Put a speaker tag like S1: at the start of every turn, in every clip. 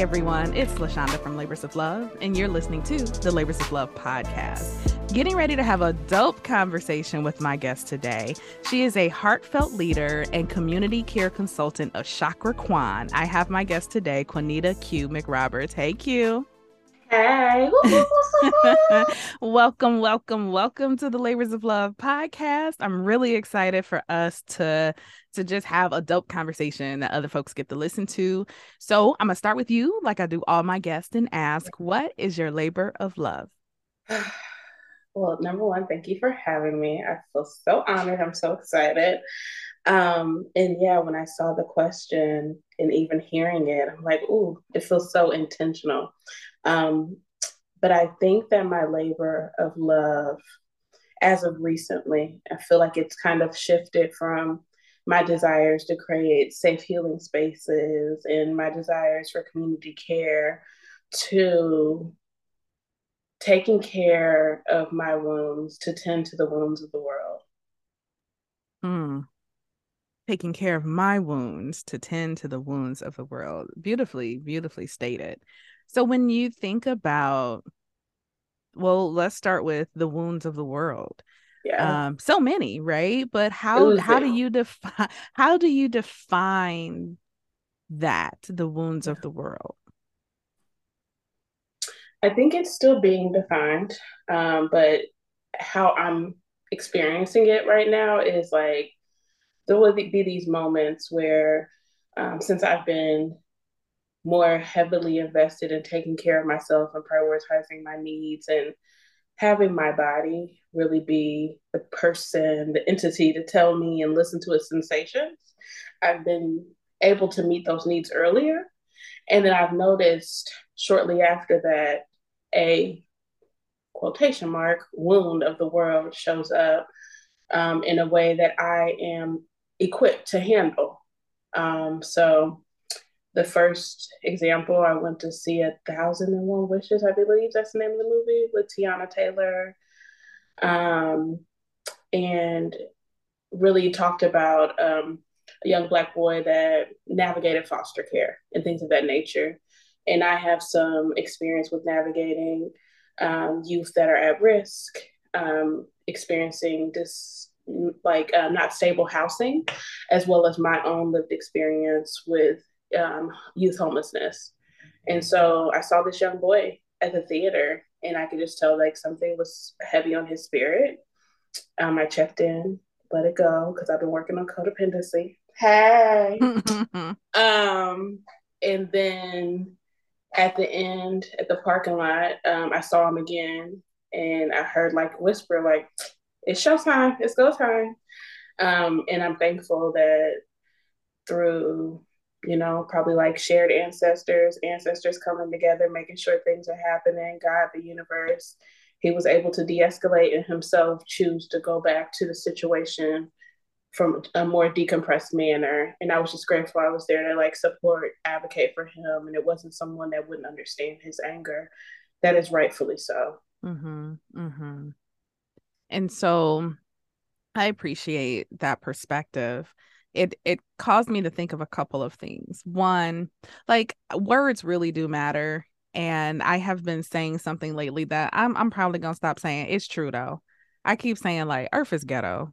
S1: Everyone, it's LaShonda from Labors of Love, and you're listening to the Labors of Love podcast. Getting ready to have a dope conversation with my guest today. She is a heartfelt leader and community care consultant of Chakra Quan. I have my guest today, Quanita Q McRoberts. Hey Q.
S2: Hey.
S1: welcome, welcome, welcome to the Labors of Love podcast. I'm really excited for us to to just have a dope conversation that other folks get to listen to. So, I'm going to start with you like I do all my guests and ask, what is your labor of love?
S2: Well, number one, thank you for having me. I feel so honored. I'm so excited. Um, and yeah, when I saw the question and even hearing it, I'm like, ooh, it feels so intentional. Um, but I think that my labor of love, as of recently, I feel like it's kind of shifted from my desires to create safe healing spaces and my desires for community care to taking care of my wounds to tend to the wounds of the world.
S1: Hmm. Taking care of my wounds to tend to the wounds of the world. Beautifully, beautifully stated. So when you think about, well, let's start with the wounds of the world. Yeah. Um, so many, right? But how how do you define how do you define that the wounds of the world?
S2: I think it's still being defined, um, but how I'm experiencing it right now is like there will be these moments where, um, since I've been more heavily invested in taking care of myself and prioritizing my needs and having my body really be the person, the entity to tell me and listen to its sensations, I've been able to meet those needs earlier. And then I've noticed shortly after that, a quotation mark wound of the world shows up um, in a way that I am equipped to handle. Um, so the first example, I went to see A Thousand and One Wishes, I believe that's the name of the movie with Teyana Taylor. Um, and really talked about um, a young Black boy that navigated foster care and things of that nature. And I have some experience with navigating um, youth that are at risk, um, experiencing this like uh, not stable housing, as well as my own lived experience with um, youth homelessness. And so I saw this young boy at the theater, and I could just tell like something was heavy on his spirit. Um, I checked in, let it go, because I've been working on codependency. Hey. um, and then at the end, at the parking lot, um, I saw him again, and I heard like whisper, like, "It's showtime. It's go time." Um, and I'm thankful that through you know, probably like shared ancestors, ancestors coming together, making sure things are happening, God, the universe. He was able to de escalate and himself choose to go back to the situation from a more decompressed manner. And I was just grateful I was there to like support, advocate for him. And it wasn't someone that wouldn't understand his anger. That is rightfully so.
S1: Mm-hmm. Mm-hmm. And so I appreciate that perspective it it caused me to think of a couple of things. One, like words really do matter. And I have been saying something lately that I'm I'm probably gonna stop saying. It's true though. I keep saying like Earth is ghetto.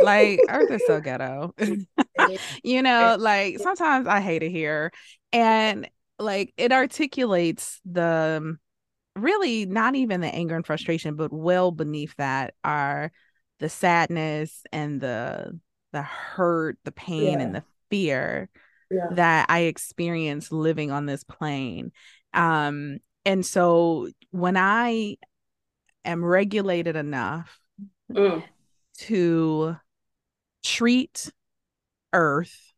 S1: like Earth is so ghetto. you know, like sometimes I hate it here. And like it articulates the really not even the anger and frustration, but well beneath that are the sadness and the the hurt, the pain, yeah. and the fear yeah. that I experienced living on this plane. Um, and so when I am regulated enough
S2: Mm.
S1: to treat Earth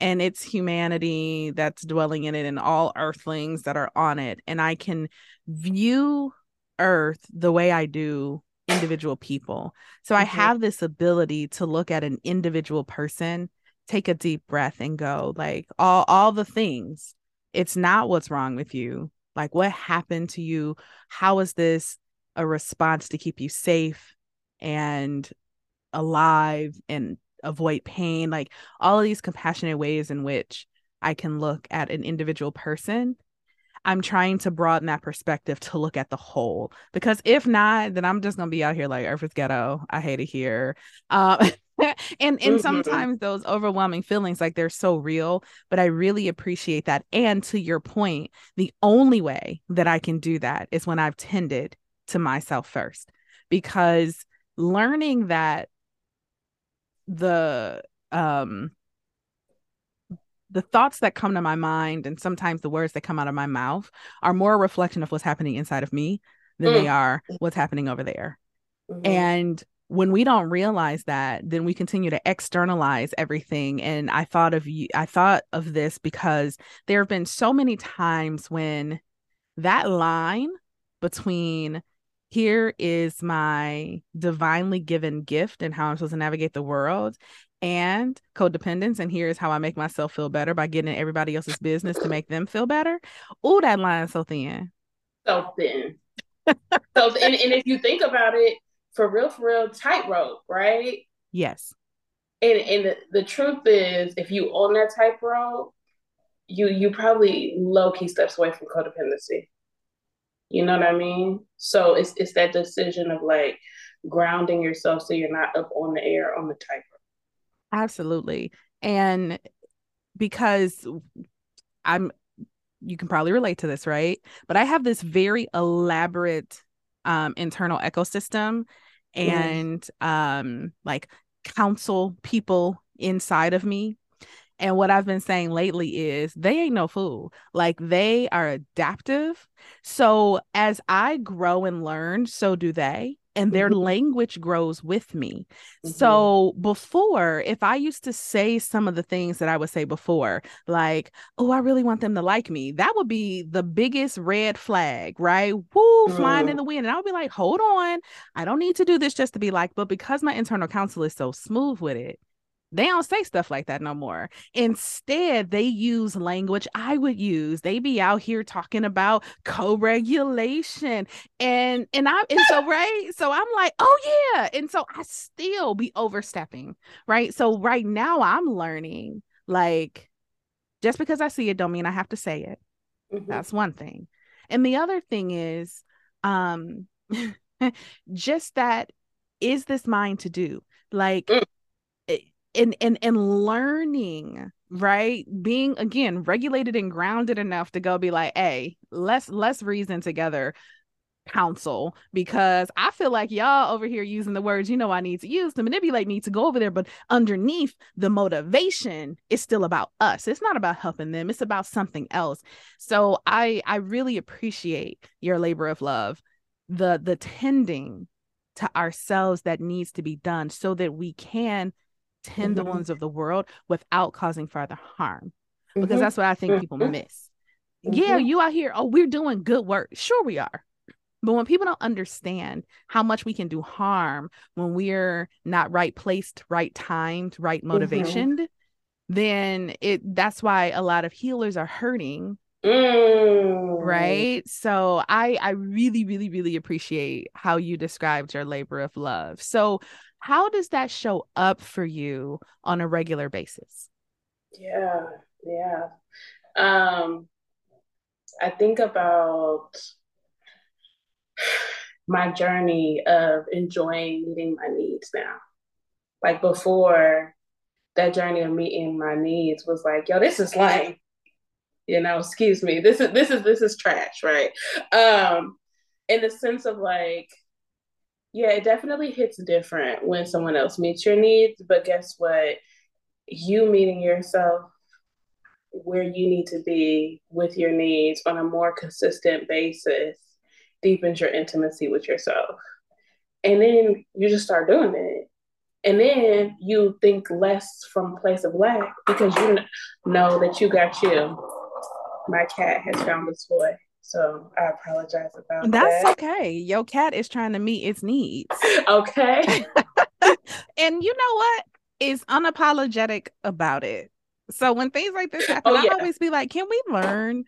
S1: and its humanity that's dwelling in it and all earthlings that are on it. And I can view Earth the way I do individual people. So I
S2: Mhm.
S1: have this ability to look at an individual person, take a deep breath and go like all all the things. It's not what's wrong with you. Like what happened to you? How is this a response to keep you safe and alive and avoid pain? Like all of these compassionate ways in which I can look at an individual person I'm trying to broaden that perspective to look at the whole. Because if not, then I'm just gonna be out here like Earth is ghetto. I hate it here. Um, and and
S2: Mhm.
S1: sometimes those overwhelming feelings, like they're so real. But I really appreciate that. And to your point, the only way that I can do that is when I've tended to myself first. Because learning that the um the thoughts that come to my mind and sometimes the words that come out of my mouth are more a reflection of what's happening inside of me than they
S2: Mm.
S1: are what's happening over there.
S2: Mhm.
S1: And when we don't realize that, then we continue to externalize everything. And I thought of you, I thought of this because there have been so many times when that line between here is my divinely given gift and how I'm supposed to navigate the world and codependence and here's how I make myself feel better by getting in everybody else's business to make them feel better. Oh, that line's so thin.
S2: so thin. so and, and if you think about it, for real, for real, tightrope, right?
S1: Yes.
S2: And and the, the truth is, if you own that tightrope, you you probably low key steps away from codependency. You know what I mean? So it's it's that decision of like grounding yourself so you're not up on the air on the tightrope.
S1: Absolutely. And because I'm you can probably relate to this, right? But I have this very elaborate um internal ecosystem and um like counsel people inside of me. And what I've been saying lately is they ain't no fool. Like they are adaptive. So as I grow and learn, so do they. And their
S2: Mhm.
S1: language grows with me.
S2: Mhm.
S1: So before, if I used to say some of the things that I would say before, like, oh, I really want them to like me, that would be the biggest red flag, right? Woo, flying in
S2: Mm.
S1: the wind. And I would be like, hold on, I don't need to do this just to be like, But because my internal counsel is so smooth with it, they don't say stuff like that no more. Instead, they use language I would use. They be out here talking about co-regulation and and I and so right. So I'm like, oh yeah. And so I still be overstepping, right? So right now I'm learning like just because I see it don't mean I have to say it.
S2: Mhm.
S1: That's one thing. And the other thing is um just that is this mine to do? Like
S2: Mm.
S1: In in in learning, right? Being again regulated and grounded enough to go be like, hey, let's let's reason together counsel because I feel like y'all over here using the words you know I need to use to manipulate me to go over there, but underneath the motivation is still about us. It's not about helping them. It's about something else. So I I really appreciate your labor of love, the the tending to ourselves that needs to be done so that we can tend the
S2: Mhm.
S1: ones of the world without causing further harm. Because
S2: Mhm.
S1: that's what I think people
S2: Mhm.
S1: miss. Yeah,
S2: Mhm.
S1: you out here, oh, we're doing good work. Sure, we are. But when people don't understand how much we can do harm when we're not right placed, right timed, right motivationed, then it that's why a lot of healers are hurting,
S2: Mm.
S1: right? So I I really really really appreciate how you described your labor of love. So how does that show up for you on a regular basis?
S2: Yeah, yeah. Um, I think about my journey of enjoying meeting my needs now. Like before, that journey of meeting my needs was like, yo, this is lame. You know, excuse me. This is this is this is trash, right? Um, in the sense of like, yeah, it definitely hits different when someone else meets your needs, but guess what? You meeting yourself where you need to be with your needs on a more consistent basis deepens your intimacy with yourself. And then you just start doing it. And then you think less from place of lack because you know that you got you. My cat has found a toy. So I apologize about
S1: That's
S2: that.
S1: okay. Your cat is trying to meet its needs.
S2: okay.
S1: and you know what? Is unapologetic about it. So when things like this happen,
S2: Oh,
S1: I always be like, can we learn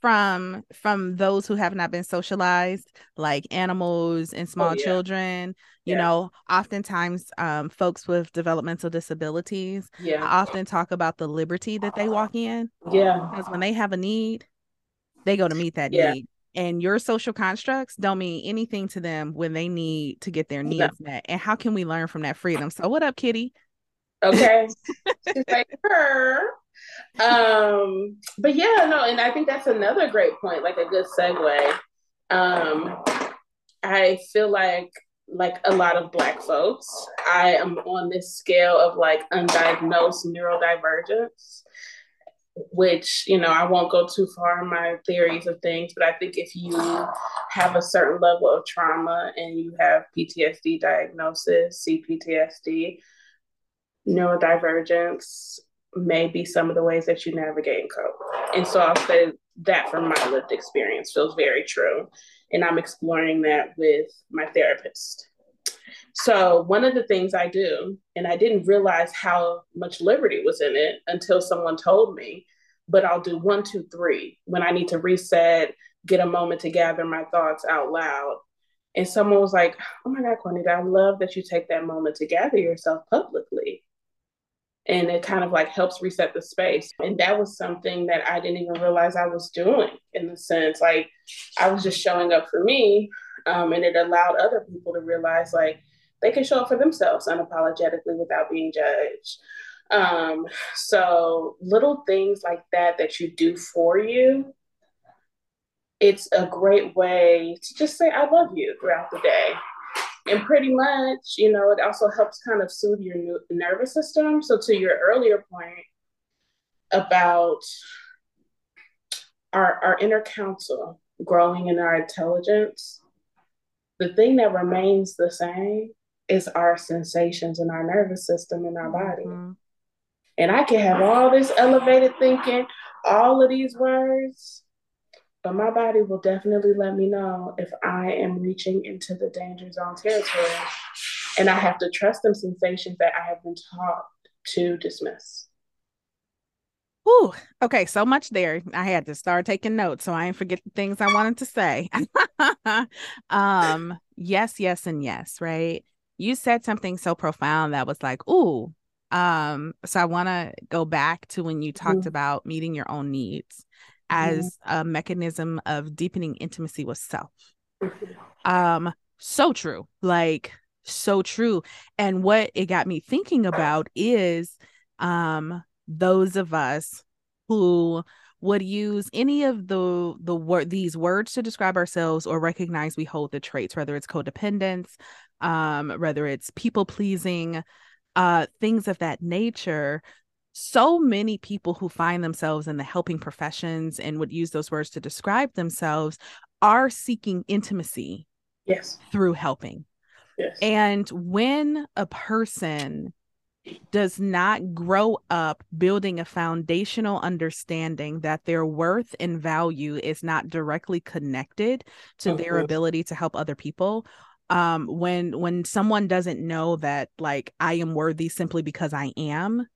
S1: from from those who have not been socialized, like animals and small
S2: Oh, yeah.
S1: children? You
S2: Yeah.
S1: know, oftentimes um folks with developmental disabilities
S2: Yeah.
S1: I often talk about the liberty that they walk in
S2: Yeah.
S1: because when they have a need, they go to meet that
S2: Yeah.
S1: need. And your social constructs don't mean anything to them when they need to get their
S2: No.
S1: needs met. And how can we learn from that freedom? So, what up, Kitty?
S2: Okay. She's like her. Um, but yeah, no, and I think that's another great point, like a good segue. Um, I feel like like a lot of black folks, I am on this scale of like undiagnosed neurodivergence, which, you know, I won't go too far in my theories of things, but I think if you have a certain level of trauma and you have PTSD diagnosis, CPTSD, neurodivergence may be some of the ways that you navigate and cope. And so I'll say that from my lived experience feels very true. And I'm exploring that with my therapist. So, one of the things I do, and I didn't realize how much liberty was in it until someone told me, but I'll do one, two, three when I need to reset, get a moment to gather my thoughts out loud. And someone was like, Oh my God, Quanita, I love that you take that moment to gather yourself publicly and it kind of like helps reset the space and that was something that i didn't even realize i was doing in the sense like i was just showing up for me um, and it allowed other people to realize like they can show up for themselves unapologetically without being judged um, so little things like that that you do for you it's a great way to just say i love you throughout the day and pretty much, you know, it also helps kind of soothe your nervous system. So, to your earlier point about our, our inner counsel growing in our intelligence, the thing that remains the same is our sensations and our nervous system and our body.
S1: Mhm.
S2: And I can have all this elevated thinking, all of these words, but my body will definitely let me know if I am reaching into the danger zone territory. And I have to trust them sensations that I have been taught to dismiss.
S1: Whew. Okay, so much there. I had to start taking notes so I didn't forget the things I wanted to say. um, yes, yes, and yes, right? You said something so profound that was like, ooh. Um, so I want to go back to when you talked
S2: Mhm.
S1: about meeting your own needs as a mechanism of deepening intimacy with self. Um, so true. Like so true. And what it got me thinking about is um those of us who would use any of the the word these words to describe ourselves or recognize we hold the traits whether it's codependence um whether it's people pleasing uh things of that nature so many people who find themselves in the helping professions and would use those words to describe themselves are seeking intimacy
S2: Yes.
S1: through helping
S2: Yes.
S1: and when a person does not grow up building a foundational understanding that their worth and value is not directly connected to their ability to help other people, um, when when someone doesn't know that like I am worthy simply because I am,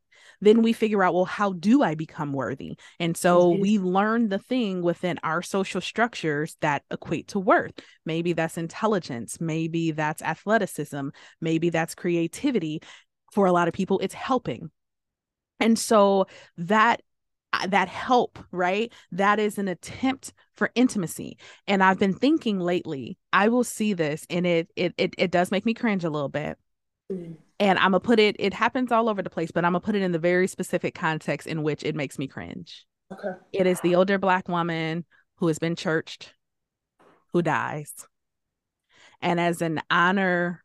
S1: then we figure out, well, how do I become worthy? And so
S2: Mhm.
S1: we learn the thing within our social structures that equate to worth. Maybe that's intelligence, maybe that's athleticism, maybe that's creativity. For a lot of people, it's helping. And so that uh, that help, right? That is an attempt for intimacy. And I've been thinking lately, I will see this and it it it, it does make me cringe a little bit
S2: Mhm.
S1: and I'm gonna put it, it happens all over the place, but I'm gonna put it in the very specific context in which it makes me cringe.
S2: Okay.
S1: It is the older black woman who has been churched who dies. And as an honor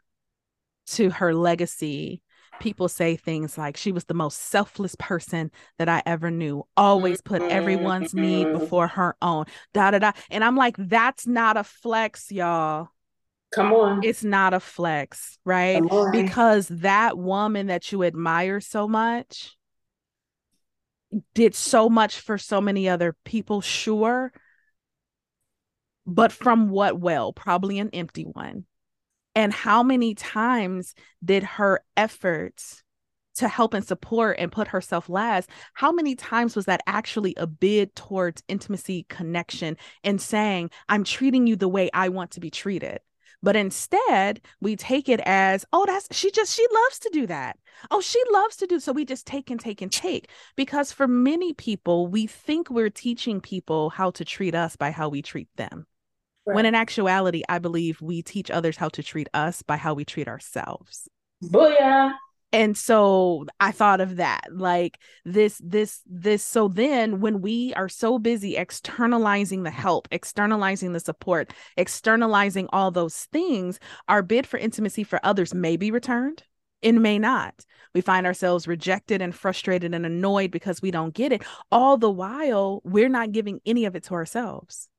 S1: to her legacy, people say things like she was the most selfless person that I ever knew, always put everyone's need
S2: Mm-hmm.
S1: before her own. Da da da. And I'm like, that's not a flex, y'all.
S2: Come on.
S1: It's not a flex, right? Because that woman that you admire so much did so much for so many other people, sure. But from what well? Probably an empty one. And how many times did her efforts to help and support and put herself last, how many times was that actually a bid towards intimacy, connection, and saying, I'm treating you the way I want to be treated? But instead, we take it as, oh, that's she just, she loves to do that. Oh, she loves to do. So we just take and take and take. Because for many people, we think we're teaching people how to treat us by how we treat them. When in actuality, I believe we teach others how to treat us by how we treat ourselves.
S2: Booyah.
S1: And so I thought of that like this, this, this. So then when we are so busy externalizing the help, externalizing the support, externalizing all those things, our bid for intimacy for others may be returned. It may not. We find ourselves rejected and frustrated and annoyed because we don't get it. All the while, we're not giving any of it to ourselves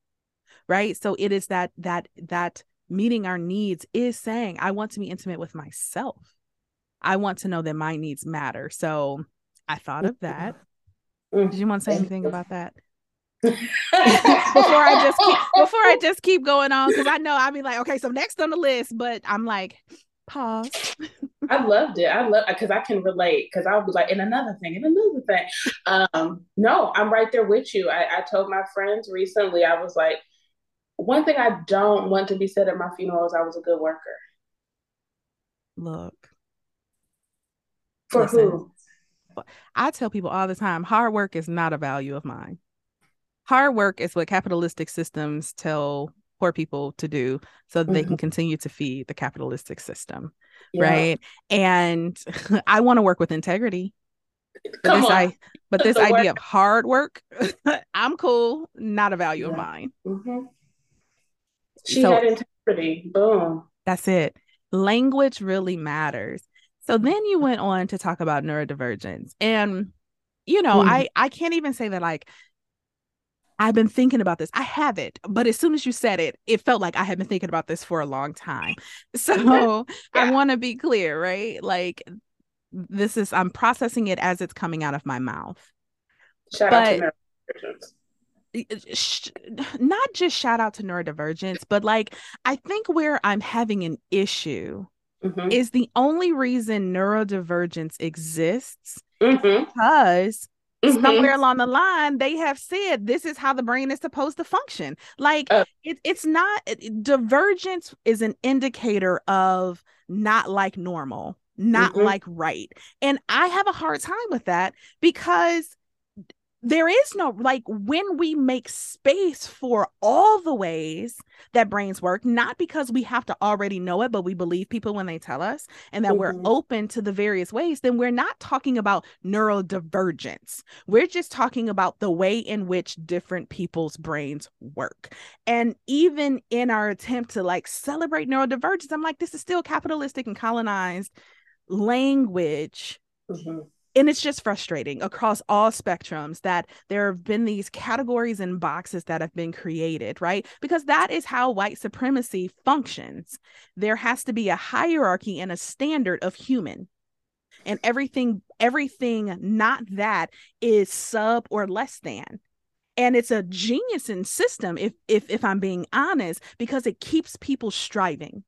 S1: right? So it is that that that meeting our needs is saying i want to be intimate with myself. I want to know that my needs matter. So i thought of that. Did you want to say anything about that? Before i just keep before i just keep going on because i know i'll be like okay so next on the list but i'm like pause.
S2: I loved it. I love because I can relate because I'll be like, and another thing, and another thing. Um, no, I'm right there with you. I, I told my friends recently, I was like, one thing I don't want to be said at my funeral is I was a good worker.
S1: look
S2: For
S1: Listen.
S2: who?
S1: I tell people all the time hard work is not a value of mine. Hard work is what capitalistic systems tell poor people to do so that they can continue to feed the capitalistic system,
S2: Yeah.
S1: right? And I want to work with integrity. But
S2: Come
S1: this
S2: on.
S1: I but this
S2: The work-
S1: idea of hard work, I'm cool, not a value of
S2: Yeah.
S1: mine.
S2: Mhm. She
S1: So-
S2: had integrity. Boom.
S1: That's it. Language really matters. So then you went on to talk about neurodivergence. And you know,
S2: Mhm.
S1: I I can't even say that like I've been thinking about this. I haven't, but as soon as you said it, it felt like I had been thinking about this for a long time. So I want to be clear, right? Like this is I'm processing it as it's coming out of my mouth.
S2: Shout out to neurodivergence.
S1: Sh- not just shout out to neurodivergence, but like I think where I'm having an issue
S2: Mhm.
S1: is the only reason neurodivergence exists
S2: Mhm.
S1: because
S2: Mhm.
S1: somewhere along the line they have said this is how the brain is supposed to function. Like
S2: Uh.
S1: it, it's not it- divergence is an indicator of not like normal, not
S2: Mhm.
S1: like right. And I have a hard time with that because there is no like when we make space for all the ways that brains work not because we have to already know it but we believe people when they tell us and that we're
S2: Mhm.
S1: open to the various ways then we're not talking about neurodivergence we're just talking about the way in which different people's brains work and even in our attempt to like celebrate neurodivergence i'm like this is still capitalistic and colonized language
S2: Mhm.
S1: And it's just frustrating across all spectrums that there have been these categories and boxes that have been created, right? Because that is how white supremacy functions. There has to be a hierarchy and a standard of human. And everything everything not that is sub or less than. And it's a genius in system if if if I'm being honest because it keeps people striving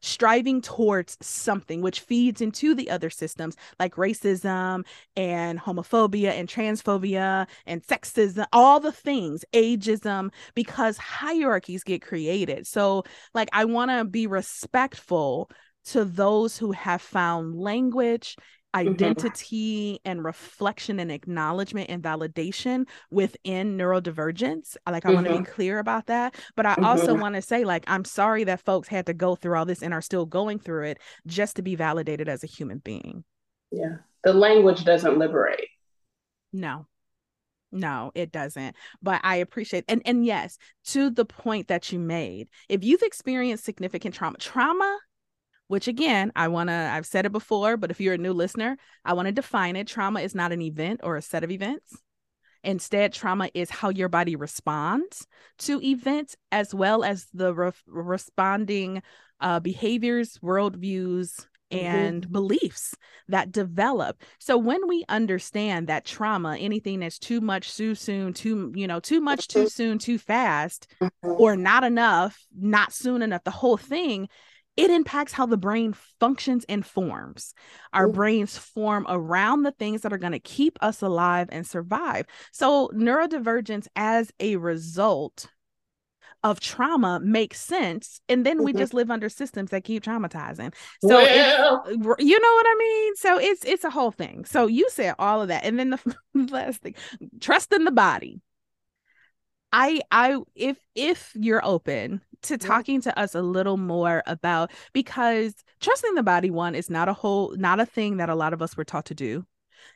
S1: striving towards something which feeds into the other systems like racism and homophobia and transphobia and sexism all the things ageism because hierarchies get created. So like i want to be respectful to those who have found language Mm-hmm. identity and reflection and acknowledgement and validation within neurodivergence uh, like i want to be mm-hmm. clear about that but i also
S2: Mhm.
S1: want to say like i'm sorry that folks had to go through all this and are still going through it just to be validated as a human being
S2: Yeah. The language doesn't liberate.
S1: no no it doesn't but i appreciate and and yes to the point that you made if you've experienced significant trauma trauma which again, I want to, I've said it before, but if you're a new listener, I want to define it. Trauma is not an event or a set of events. Instead, trauma is how your body responds to events as well as the re- responding uh, behaviors, worldviews, mm-hmm. and mm-hmm. beliefs that develop. So when we understand that trauma, anything that's too much too soon, too, you know, too much too mm-hmm. soon, too fast, mm-hmm. or not enough, not soon enough, the whole thing it impacts how the brain functions and forms. Our Ooh. brains form around the things that are going to keep us alive and survive. So, neurodivergence as a result of trauma makes sense and then we mm-hmm. just live under systems that keep traumatizing so well. you know what i mean so it's it's a whole thing so you said all of that and then the last thing trust in the body i i if if you're open to talking to us a little more about because trusting the body one is not a whole not a thing that a lot of us were taught to do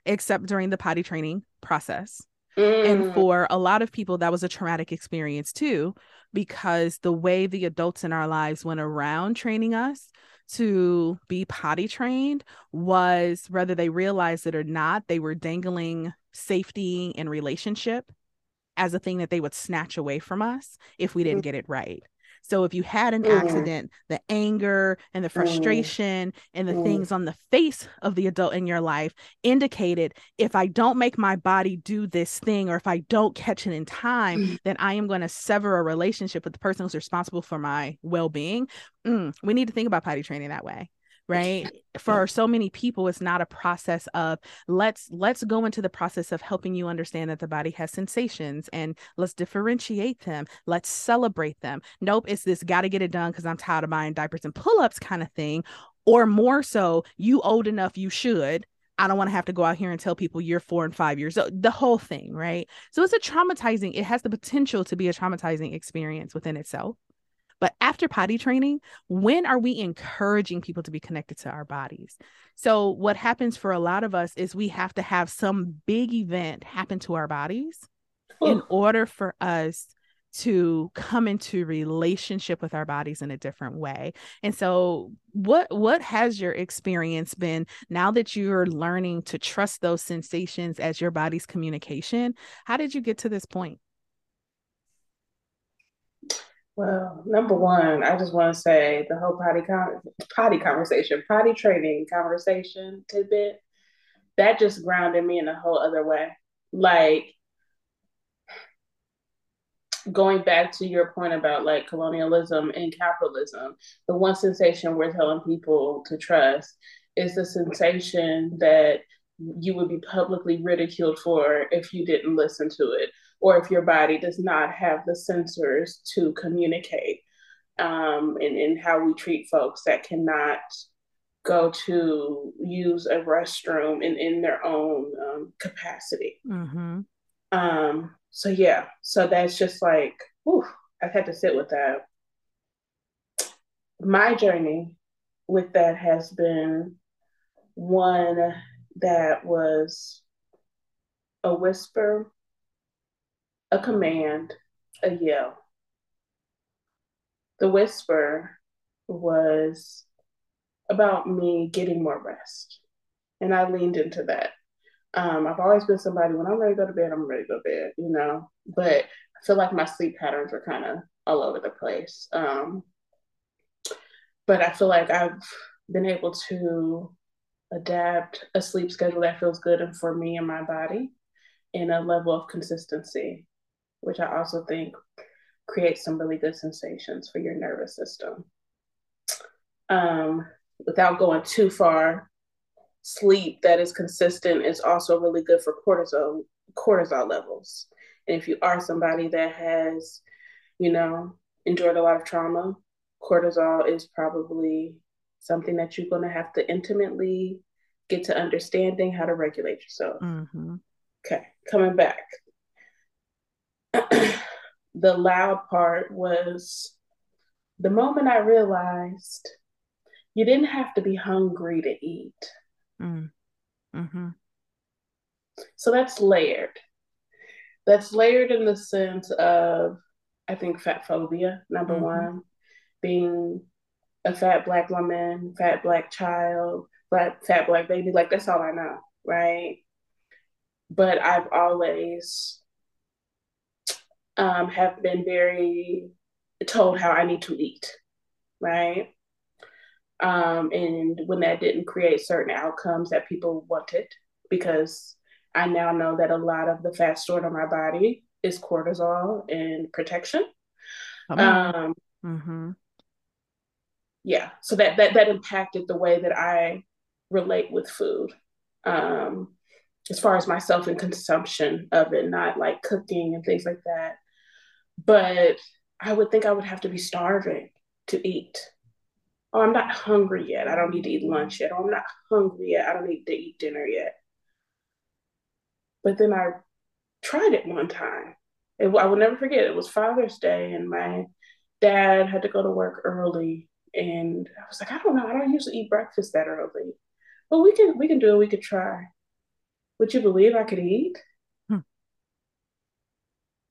S1: except during the potty training process mm. and for a lot of people that was a traumatic experience too because the way the adults in our lives went around training us to be potty trained was whether they realized it or not they were dangling safety and relationship as a thing that they would snatch away from us if we didn't mm. get it right so if you had an mm. accident, the anger and the mm. frustration mm. and the mm. things on the face of the adult in your life indicated if I don't make my body do this thing or if I don't catch it in time, mm. then I am going to sever a relationship with the person who's responsible for my well-being. Mm, we need to think about potty training that way right? For so many people it's not a process of let's let's go into the process of helping you understand that the body has sensations and let's differentiate them. Let's celebrate them. Nope it's this got to get it done because i'm tired of buying diapers and pull-ups kind of thing. Or more so you old enough you should. I don't want to have to go out here and tell people you're four and five years old, the whole thing, right? So it's a traumatizing, it has the potential to be a traumatizing experience within itself. But after potty training, when are we encouraging people to be connected to our bodies? So, what happens for a lot of us is we have to have some big event happen to our bodies Ooh. in order for us to come into relationship with our bodies in a different way. And so what what has your experience been now that you're learning to trust those sensations as your body's communication? How did you get to this point?
S2: Well, number one, I just want to say the whole potty con- potty conversation, potty training conversation tidbit, that just grounded me in a whole other way. Like going back to your point about like colonialism and capitalism, the one sensation we're telling people to trust is the sensation that you would be publicly ridiculed for if you didn't listen to it or if your body does not have the sensors to communicate um, and, and how we treat folks that cannot go to use a restroom in, in their own um, capacity. Mm-hmm. Um, so yeah, so that's just like, whew, I've had to sit with that. My journey with that has been one that was a whisper a command, a yell. The whisper was about me getting more rest. And I leaned into that. Um, I've always been somebody when I'm ready to go to bed, I'm ready to go to bed, you know. But I feel like my sleep patterns were kind of all over the place. Um, but I feel like I've been able to adapt a sleep schedule that feels good and for me and my body in a level of consistency which I also think creates some really good sensations for your nervous system. Um, without going too far, sleep that is consistent is also really good for cortisol cortisol levels. And if you are somebody that has, you know, endured a lot of trauma, cortisol is probably something that you're going to have to intimately get to understanding how to regulate yourself. Mm-hmm. Okay, coming back. the loud part was the moment I realized you didn't have to be hungry to eat. Mm. Mm-hmm. So that's layered. That's layered in the sense of, I think, fat phobia, number mm-hmm. one, being a fat black woman, fat black child, black fat black baby. Like that's all I know, right? But I've always um, have been very told how I need to eat, right? Um, and when that didn't create certain outcomes that people wanted, because I now know that a lot of the fat stored on my body is cortisol and protection. Um, mm-hmm. Yeah, so that that that impacted the way that I relate with food, um, as far as myself and consumption of it, not like cooking and things like that. But I would think I would have to be starving to eat. Oh, I'm not hungry yet. I don't need to eat lunch yet. Oh, I'm not hungry yet. I don't need to eat dinner yet. But then I tried it one time. It, I will never forget. It was Father's Day, and my dad had to go to work early, and I was like, I don't know. I don't usually eat breakfast that early, but we can we can do it. We could try. Would you believe I could eat?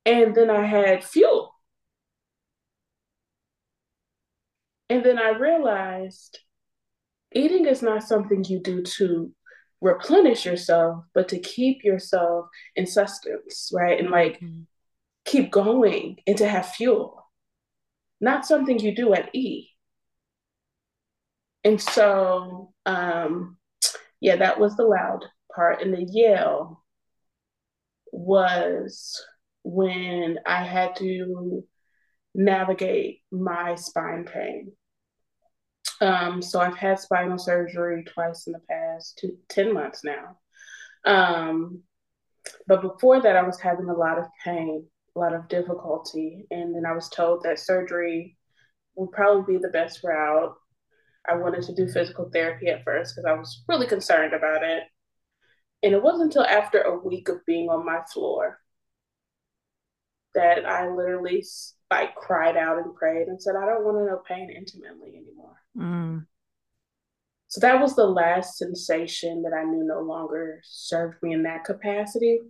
S2: And then I had fuel. And then I realized eating is not something you do to replenish yourself, but to keep yourself in sustenance, right? And like mm-hmm. keep going and to have fuel, not something you do at E. And so, um, yeah, that was the loud part. And the yell was when I had to navigate my spine pain. Um, so I've had spinal surgery twice in the past two, 10 months now. Um, but before that, I was having a lot of pain, a lot of difficulty. And then I was told that surgery would probably be the best route. I wanted to do physical therapy at first because I was really concerned about it. And it wasn't until after a week of being on my floor that I literally like cried out and prayed and said, I don't want to know pain intimately anymore. Mm. So that was the last sensation that I knew no longer served me in that capacity,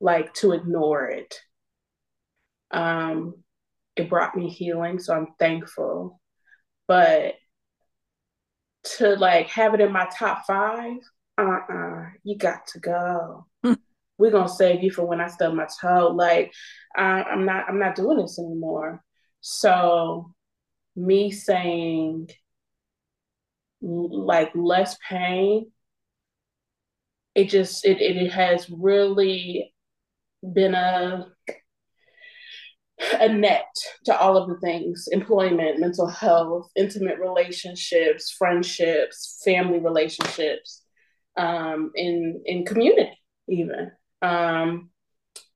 S2: like to ignore it. Um, it brought me healing, so I'm thankful. But to like have it in my top five, uh uh-uh, uh you got to go. We're gonna save you for when I stub my toe. Like I, I'm not I'm not doing this anymore. So me saying like less pain, it just it it has really been a a net to all of the things employment mental health intimate relationships friendships family relationships um in in community even um,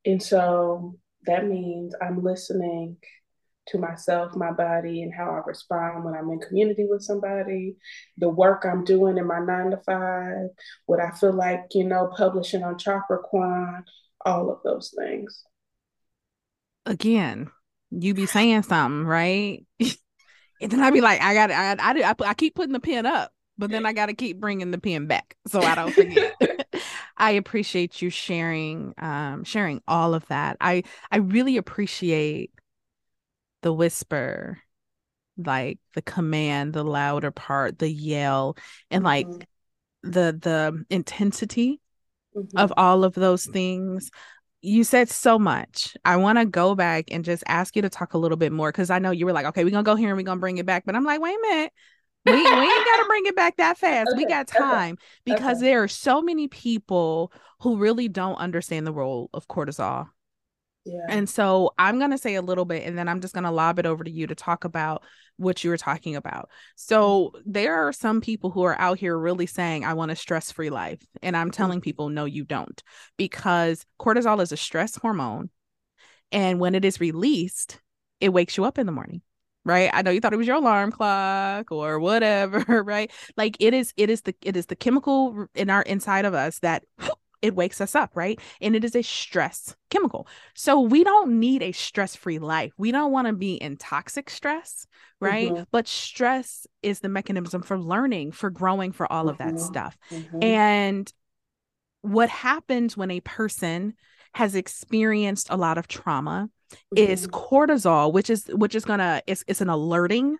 S2: and so that means I'm listening to myself, my body, and how I respond when I'm in community with somebody, the work I'm doing in my nine to five, what I feel like, you know, publishing on Chakra Quan, all of those things.
S1: Again, you be saying something, right? and then I'd be like, I got, I, I, I, I keep putting the pen up, but then I got to keep bringing the pen back so I don't forget. I appreciate you sharing um sharing all of that. I I really appreciate the whisper, like the command, the louder part, the yell, and like mm-hmm. the the intensity mm-hmm. of all of those things. You said so much. I want to go back and just ask you to talk a little bit more because I know you were like, okay, we're gonna go here and we're gonna bring it back. But I'm like, wait a minute we, we ain't got to bring it back that fast. Okay. We got time okay. because okay. there are so many people who really don't understand the role of cortisol. Yeah. And so I'm going to say a little bit and then I'm just going to lob it over to you to talk about what you were talking about. So there are some people who are out here really saying, I want a stress free life. And I'm mm-hmm. telling people, no, you don't, because cortisol is a stress hormone. And when it is released, it wakes you up in the morning right? I know you thought it was your alarm clock or whatever right? Like it is it is the it is the chemical in our inside of us that it wakes us up right? And it is a stress chemical. So we don't need a stress-free life. We don't want to be in toxic stress right? Mm-hmm. but stress is the mechanism for learning for growing for all of that mm-hmm. stuff. Mm-hmm. and what happens when a person has experienced a lot of trauma mm-hmm. is cortisol which is which is gonna it's, it's an alerting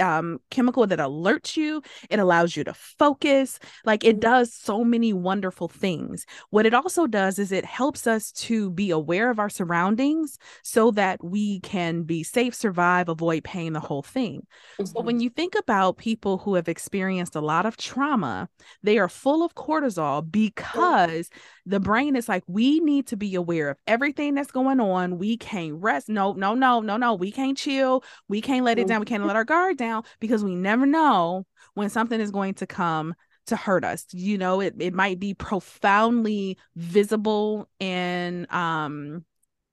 S1: um chemical that alerts you. It allows you to focus. Like it does so many wonderful things. What it also does is it helps us to be aware of our surroundings so that we can be safe survive avoid pain the whole thing. Mm-hmm. so when you think about people who have experienced a lot of trauma they are full of cortisol because the brain is like we need to be aware of everything that's going on. We can't rest. No no no no no. We can't chill. We can't let it down. We can't let our guard down because we never know when something is going to come to hurt us. You know it, it might be profoundly visible in um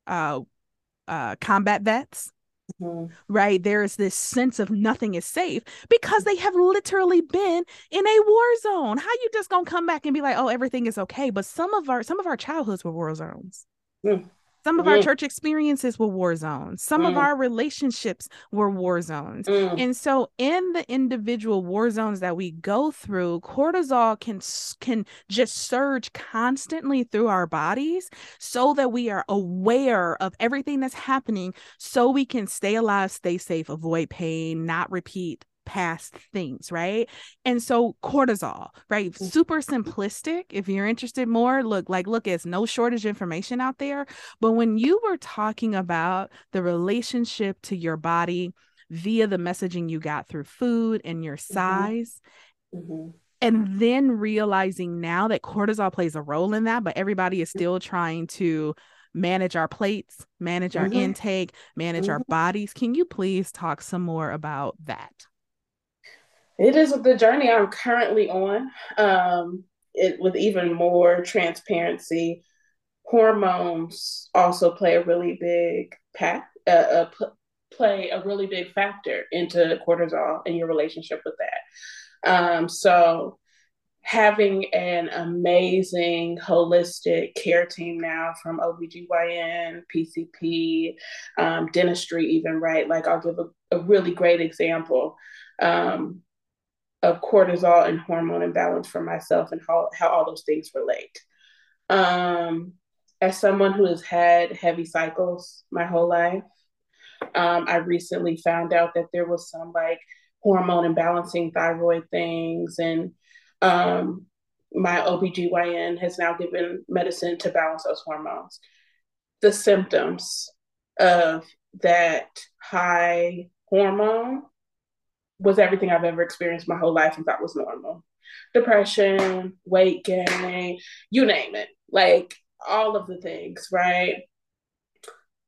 S1: uh uh combat vets Mm-hmm. Right. There is this sense of nothing is safe because they have literally been in a war zone. How you just gonna come back and be like, oh, everything is okay? But some of our some of our childhoods were war zones. Mm. Some of our church experiences were war zones. Some mm. of our relationships were war zones. Mm. And so in the individual war zones that we go through, cortisol can can just surge constantly through our bodies so that we are aware of everything that's happening so we can stay alive, stay safe, avoid pain, not repeat past things, right? And so cortisol, right? Mm. Super simplistic. If you're interested more, look, like, look, it's no shortage information out there. But when you were talking about the relationship to your body via the messaging you got through food and your mm-hmm. size, mm-hmm. and then realizing now that cortisol plays a role in that, but everybody is still trying to manage our plates, manage our mm-hmm. intake, manage mm-hmm. our bodies. Can you please talk some more about that?
S2: It is the journey I'm currently on. Um, it with even more transparency. Hormones also play a really big path, uh, uh, play a really big factor into cortisol and your relationship with that. Um, so having an amazing holistic care team now from OBGYN, PCP, um, dentistry, even, right? Like, I'll give a, a really great example. Um, of cortisol and hormone imbalance for myself and how, how all those things relate. Um, as someone who has had heavy cycles my whole life, um, I recently found out that there was some like hormone imbalancing thyroid things and um, my OBGYN has now given medicine to balance those hormones. The symptoms of that high hormone was everything I've ever experienced my whole life and thought was normal. Depression, weight gain, you name it, like all of the things, right?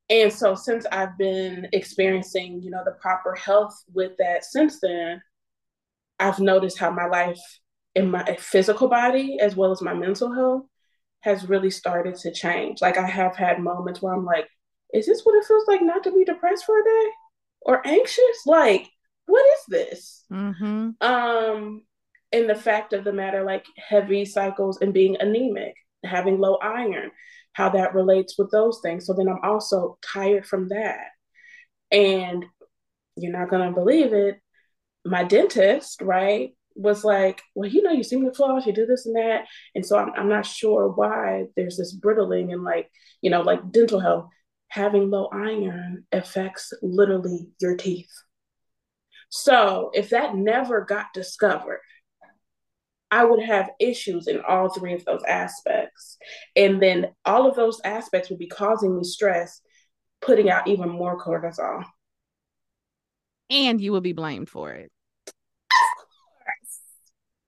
S2: And so since I've been experiencing, you know, the proper health with that since then, I've noticed how my life in my physical body as well as my mental health has really started to change. Like I have had moments where I'm like, is this what it feels like not to be depressed for a day or anxious? Like this? Mm-hmm. Um, and the fact of the matter, like heavy cycles and being anemic, having low iron, how that relates with those things. So then I'm also tired from that. And you're not gonna believe it. My dentist, right, was like, well, you know, you seem to floss, you do this and that. And so I'm, I'm not sure why there's this brittling and like, you know, like dental health, having low iron affects literally your teeth. So if that never got discovered, I would have issues in all three of those aspects. And then all of those aspects would be causing me stress, putting out even more cortisol.
S1: And you will be blamed for it.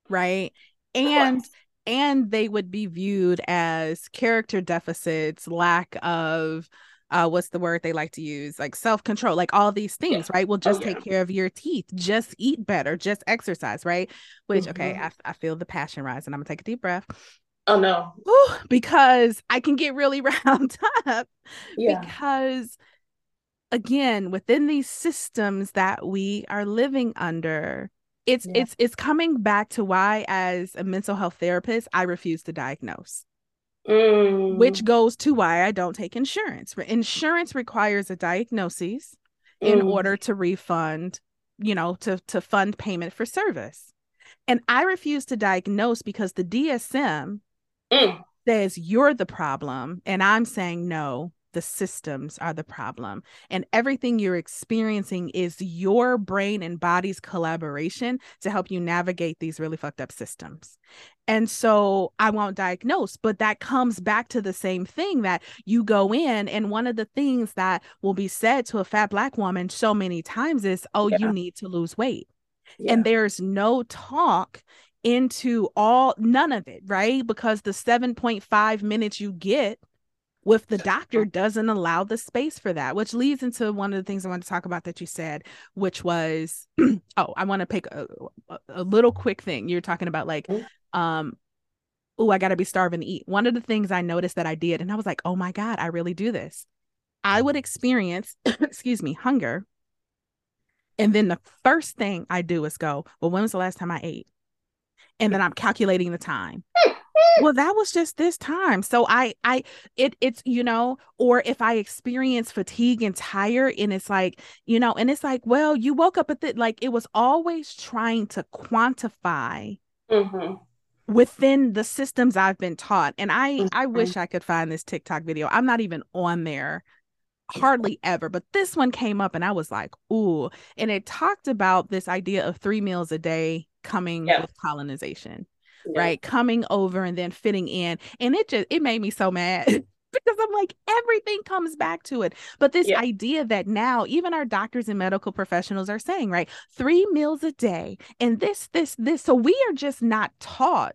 S1: Right. And and they would be viewed as character deficits, lack of uh what's the word they like to use like self-control like all these things yeah. right will just oh, yeah. take care of your teeth just eat better just exercise right which mm-hmm. okay I, I feel the passion rise and i'm gonna take a deep breath
S2: oh no
S1: Ooh, because i can get really round up yeah. because again within these systems that we are living under it's yeah. it's it's coming back to why as a mental health therapist i refuse to diagnose Mm. Which goes to why I don't take insurance. Insurance requires a diagnosis mm. in order to refund, you know, to to fund payment for service. And I refuse to diagnose because the DSM mm. says you're the problem and I'm saying no, the systems are the problem. And everything you're experiencing is your brain and body's collaboration to help you navigate these really fucked up systems. And so I won't diagnose, but that comes back to the same thing that you go in. And one of the things that will be said to a fat Black woman so many times is, oh, yeah. you need to lose weight. Yeah. And there's no talk into all, none of it, right? Because the 7.5 minutes you get with the doctor doesn't allow the space for that, which leads into one of the things I want to talk about that you said, which was, oh, I want to pick a, a, little quick thing. You're talking about like, mm-hmm. um, oh, I got to be starving to eat. One of the things I noticed that I did, and I was like, oh my God, I really do this. I would experience, excuse me, hunger. And then the first thing I do is go, well, when was the last time I ate? And then I'm calculating the time well that was just this time. So i i it it's you know or if i experience fatigue and tired and it's like you know and it's like well you woke up at the like it was always trying to quantify mm-hmm. within the systems i've been taught. And i mm-hmm. i wish i could find this tiktok video. I'm not even on there hardly ever but this one came up and i was like ooh. And it talked about this idea of three meals a day coming with colonization yeah. right? Coming over and then fitting in. And it just it made me so mad. because I'm like, everything comes back to it. But this yeah. idea that now even our doctors and medical professionals are saying, right, three meals a day and this, this, this. So we are just not taught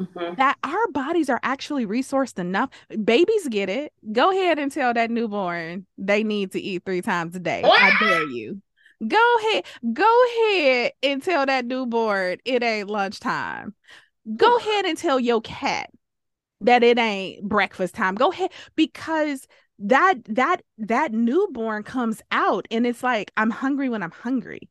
S1: Mm-hmm. that our bodies are actually resourced enough. Babies get it. Go ahead and tell that newborn they need to eat three times a day. I dare you. Go ahead. Go ahead and tell that newborn it ain't lunchtime. Go ahead and tell your cat that it ain't breakfast time. Go ahead because that that that newborn comes out and it's like I'm hungry when I'm hungry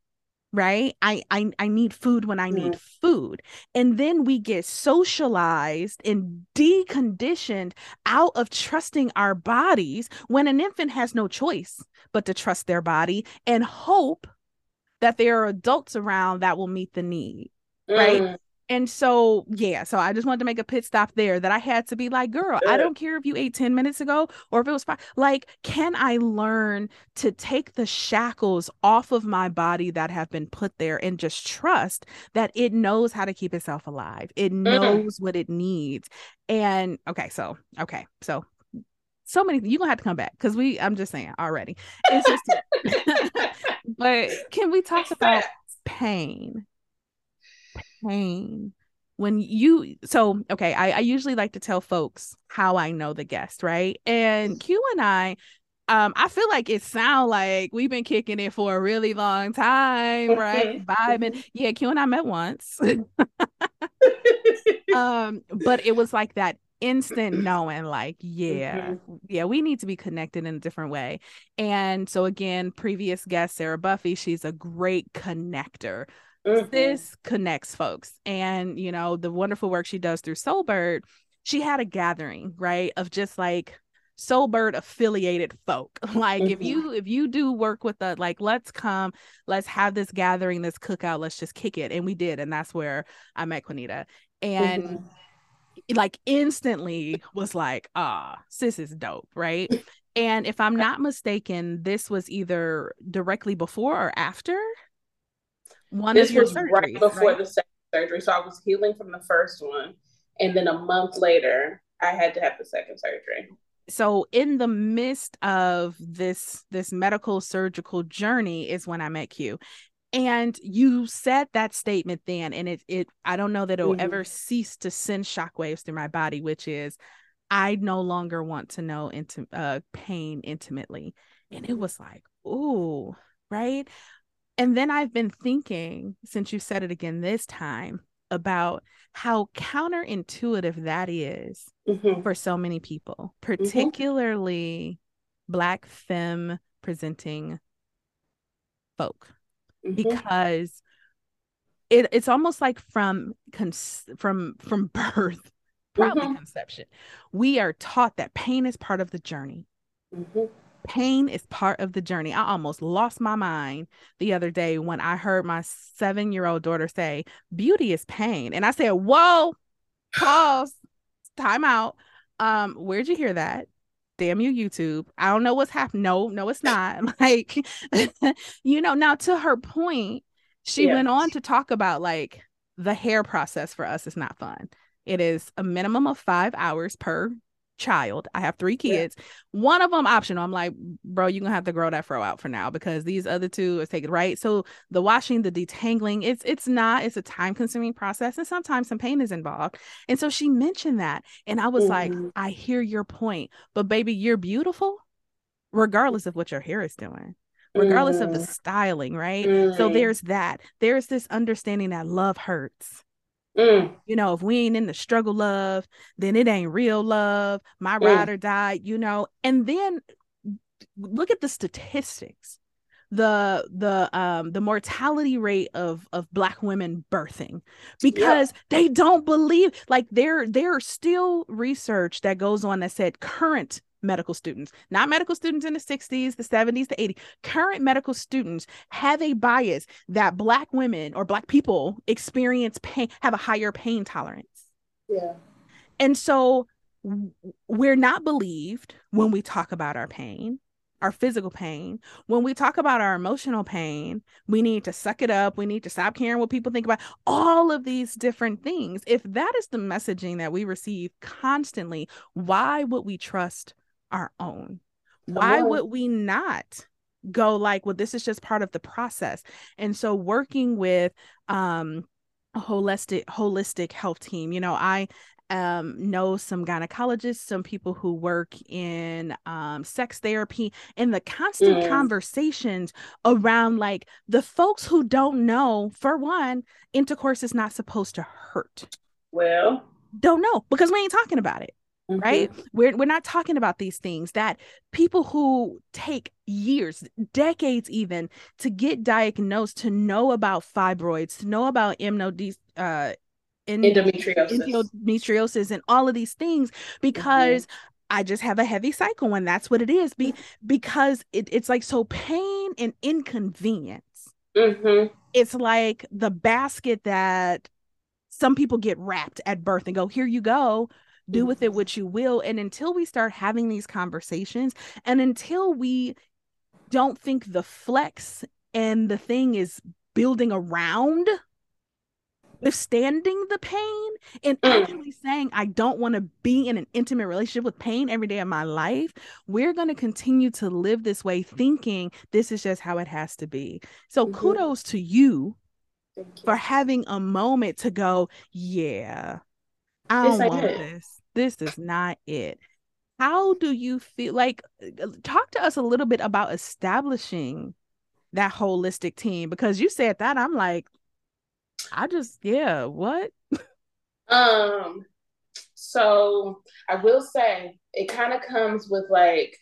S1: right I, I i need food when i need mm-hmm. food and then we get socialized and deconditioned out of trusting our bodies when an infant has no choice but to trust their body and hope that there are adults around that will meet the need right mm. And so, yeah, so I just wanted to make a pit stop there that I had to be like, girl, I don't care if you ate 10 minutes ago or if it was five. Like, can I learn to take the shackles off of my body that have been put there and just trust that it knows how to keep itself alive? It mm-hmm. knows mm-hmm. what it needs. And okay, so, okay, so so many you're gonna have to come back because we i'm just saying already it's just but can we talk about pain pain when you so okay I, I usually like to tell folks how i know the guest right? And q and i um i feel like it sound like we've been kicking it for a really long time right? Vibing. Yeah q and i met once. Um but it was like that instant knowing like yeah mm-hmm. yeah we need to be connected in a different way. And so again previous guest sarah buffy she's a great connector Mm-hmm. This connects folks. And, you know, the wonderful work she does through Soulbird, she had a gathering, right? Of just like Soulbird affiliated folk. like mm-hmm. if you if you do work with the like let's come, let's have this gathering, this cookout, let's just kick it. And we did. And that's where I met Quanita. And mm-hmm. like instantly was like, ah, sis is dope, right? And if I'm not mistaken, this was either directly before or after
S2: one this was right before right? the second surgery. So I was healing from the first one. And then a month later, I had to have the second surgery.
S1: So in the midst of this this medical surgical journey is when I met you. And you said that statement then, and it it I don't know that it'll mm-hmm. ever cease to send shockwaves through my body, which is I no longer want to know into uh pain intimately. And it was like, ooh, right? And then I've been thinking, since you said it again this time, about how counterintuitive that is mm-hmm. for so many people, mm-hmm. particularly mm-hmm. Black femme presenting folk, mm-hmm. because it, it's almost like from from from birth, probably mm-hmm. conception, we are taught that pain is part of the journey. Pain is part of the journey. I almost lost my mind the other day when I heard my seven year old daughter say, Beauty is pain. And I said, Whoa, pause, time out. Um, where'd you hear that? damn you youtube i don't know what's happening no no it's not like you know now to her point she yeah. went on to talk about like the hair process for us is not fun it is a minimum of five hours per child. I have three kids. Yeah. One of them optional. I'm like, bro, you're gonna have to grow that fro out for now because these other two is taken right. So the washing, the detangling, it's it's not, it's a time consuming process, and sometimes some pain is involved. And so she mentioned that. And I was mm-hmm. like, I hear your point, but baby, you're beautiful, regardless of what your hair is doing regardless mm. of the mm-hmm. styling, right? Mm. So there's that. There's this understanding that love hurts. Mm. You know, if we ain't in the struggle love, then it ain't real love. My mm. ride or die, you know. And then look at the statistics. The the um the mortality rate of of black women birthing because they don't believe like there there are still research that goes on that said current medical students, not medical students in the 60s, the 70s, the 80s. Current medical students have a bias that Black women or Black people experience pain, have a higher pain tolerance.
S2: Yeah.
S1: And so we're not believed when we talk about our pain, our physical pain. When we talk about our emotional pain, we need to suck it up. We need to stop caring what people think about all of these different things. If that is the messaging that we receive constantly, why would we trust our own. Why would we not go like, well, this is just part of the process? And so working with um a holistic holistic health team, you know, I um, know some gynecologists, some people who work in um, sex therapy, and the constant mm. conversations around like the folks who don't know, for one, intercourse is not supposed to hurt.
S2: Well,
S1: don't know because we ain't talking about it. Mm-hmm. right we're, we're not talking about these things that people who take years decades even to get diagnosed to know about fibroids to know about MNOD, uh,
S2: endometriosis.
S1: endometriosis and all of these things because mm-hmm. I just have a heavy cycle and that's what it is be because it, it's like so pain and inconvenience
S2: mm-hmm.
S1: it's like the basket that some people get wrapped at birth and go here you go do with it what you will and until we start having these conversations and until we don't think the flex and the thing is building around withstanding the pain and mm. actually saying I don't want to be in an intimate relationship with pain every day of my life, we're going to continue to live this way thinking this is just how it has to be. So mm-hmm. kudos to you, you for having a moment to go, yeah, I don't want this this is not it. How do you feel like uh, talk to us a little bit about establishing that holistic team because you said that I'm like I just yeah, what?
S2: um so I will say it kind of comes with like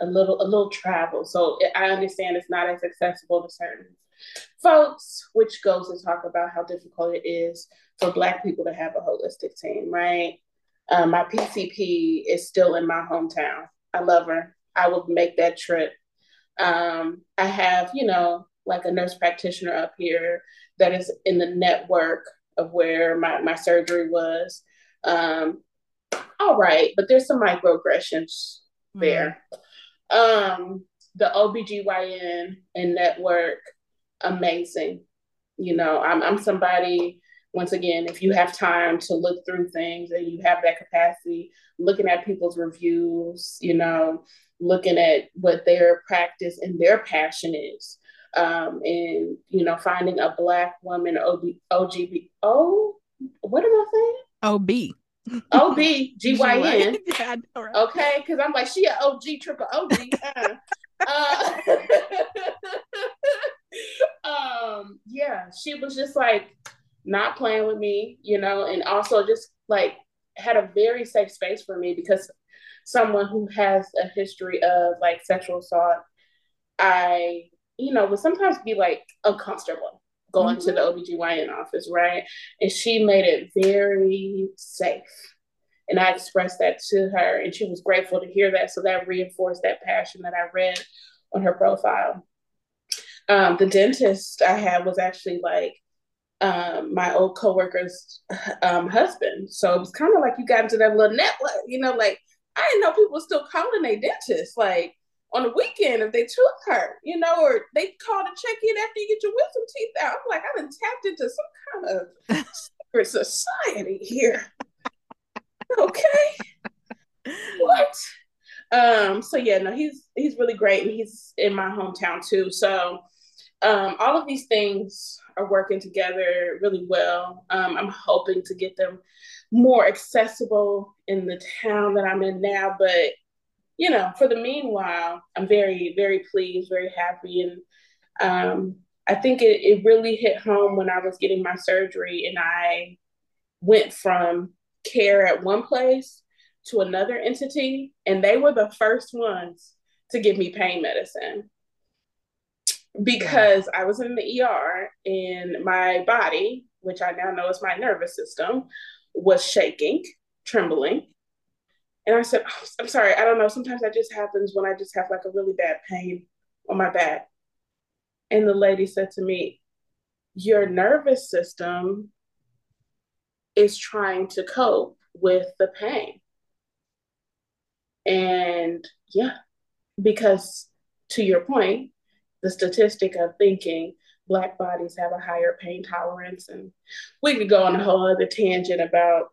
S2: a little a little travel. So it, I understand it's not as accessible to certain folks, which goes to talk about how difficult it is for Black people to have a holistic team, right? Um, my PCP is still in my hometown. I love her. I will make that trip. Um, I have, you know, like a nurse practitioner up here that is in the network of where my, my surgery was. Um, all right, but there's some microaggressions mm-hmm. there. Um, the OBGYN and network, amazing. You know, I'm, I'm somebody once again, if you have time to look through things and you have that capacity, looking at people's reviews, you know, looking at what their practice and their passion is, um, and you know, finding a black woman OB, OGB, oh, what am I saying?
S1: OB.
S2: OB GYN. Okay, because I'm like she a OG triple OG. Uh, uh, um, yeah, she was just like not playing with me, you know, and also just like had a very safe space for me because someone who has a history of like sexual assault, I, you know, would sometimes be like uncomfortable going mm-hmm. to the mm-hmm. OBGYN office, right? And she made it very safe. And I expressed that to her, and she was grateful to hear that. So that reinforced that passion that I read on her profile. Um, the dentist I had was actually like um, my old coworker's um, husband. So it was kind of like you got into that little network, you know, like I didn't know people were still calling a dentist like on the weekend if they took her, you know, or they call to check in after you get your wisdom teeth out. I'm like, I've been tapped into some kind of secret society here. okay. what? Um, so yeah, no, he's he's really great and he's in my hometown too. So um, all of these things are working together really well. Um, I'm hoping to get them more accessible in the town that I'm in now, but you know, for the meanwhile, I'm very, very pleased, very happy. And um, I think it, it really hit home when I was getting my surgery and I went from care at one place to another entity. And they were the first ones to give me pain medicine because I was in the ER and my body, which I now know is my nervous system, was shaking, trembling. And I said, oh, I'm sorry, I don't know. Sometimes that just happens when I just have like a really bad pain on my back. And the lady said to me, Your nervous system is trying to cope with the pain. And yeah, because to your point, the statistic of thinking Black bodies have a higher pain tolerance. And we could go on a whole other tangent about,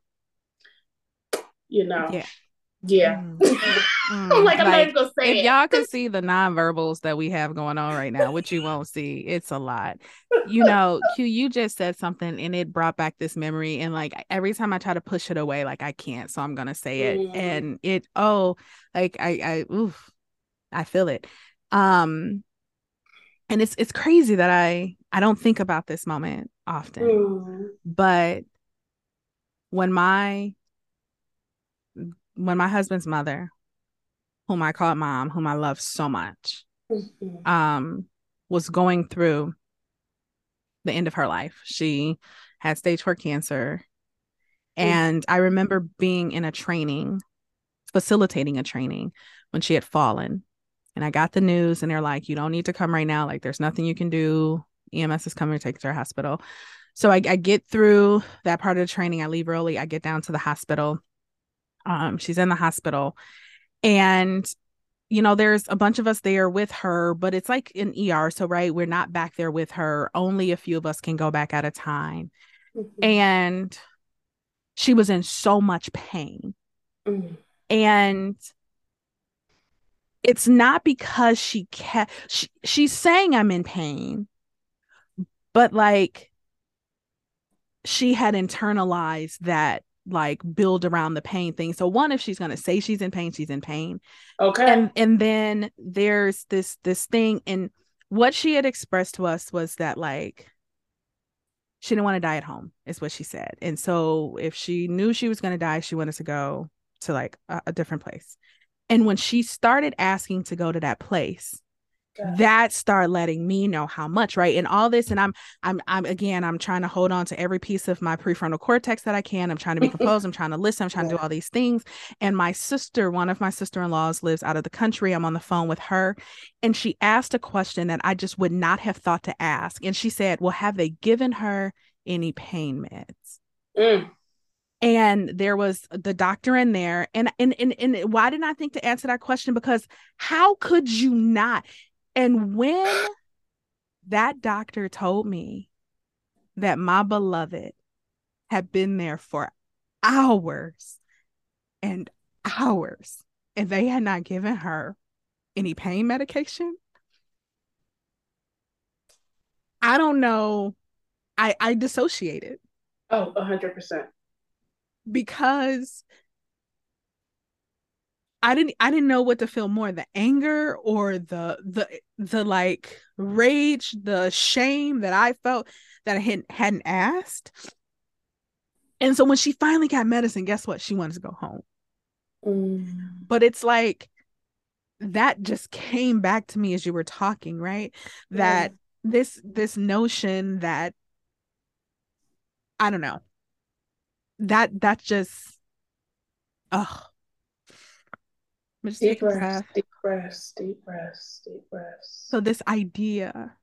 S2: you know,
S1: yeah.
S2: Yeah. Mm. I'm like, I'm like, not even gonna say
S1: if
S2: it.
S1: y'all can see the nonverbals that we have going on right now, which you won't see, it's a lot. You know, Q, you just said something and it brought back this memory. And like every time I try to push it away, like I can't. So I'm gonna say it. Mm. And it, oh, like I I oof, I feel it. Um and it's it's crazy that I I don't think about this moment often. Mm. But when my when my husband's mother, whom I call mom, whom I love so much, mm-hmm. um, was going through the end of her life. She had stage four cancer. Mm-hmm. And I remember being in a training, facilitating a training when she had fallen. And I got the news, and they're like, You don't need to come right now. Like, there's nothing you can do. EMS is coming to take her to her hospital. So I, I get through that part of the training. I leave early. I get down to the hospital um, she's in the hospital. And, you know, there's a bunch of us there with her, but it's like an ER. So, right, we're not back there with her. Only a few of us can go back at a time. Mm-hmm. And she was in so much pain. Mm-hmm. And it's not because she kept, she, she's saying I'm in pain, but like she had internalized that like build around the pain thing. So one, if she's gonna say she's in pain, she's in pain.
S2: Okay.
S1: And and then there's this this thing, and what she had expressed to us was that like she didn't want to die at home, is what she said. And so if she knew she was gonna die, she wanted to go to like a, a different place. And when she started asking to go to that place, that start letting me know how much right? And all this and i'm i'm i'm again i'm trying to hold on to every piece of my prefrontal cortex that i can. I'm trying to be composed. I'm trying to listen. I'm trying to do all these things. And my sister one of my sister-in-laws lives out of the country. I'm on the phone with her. And she asked a question that i just would not have thought to ask. And she said well have they given her any pain meds? Mm and there was the doctor in there and, and and and why didn't i think to answer that question because how could you not and when that doctor told me that my beloved had been there for hours and hours and they had not given her any pain medication, I don't know. I I dissociated.
S2: Oh, a hundred percent.
S1: Because I didn't I didn't know what to feel more the anger or the the the like rage the shame that I felt that I hadn't hadn't asked. And so when she finally got medicine guess what? She wanted to go home. Mm. but it's like that just came back to me as you were talking right? That this this notion that I don't know that that just oh
S2: just deep breaths, breath. deep breaths, deep breaths, deep breaths.
S1: So this idea,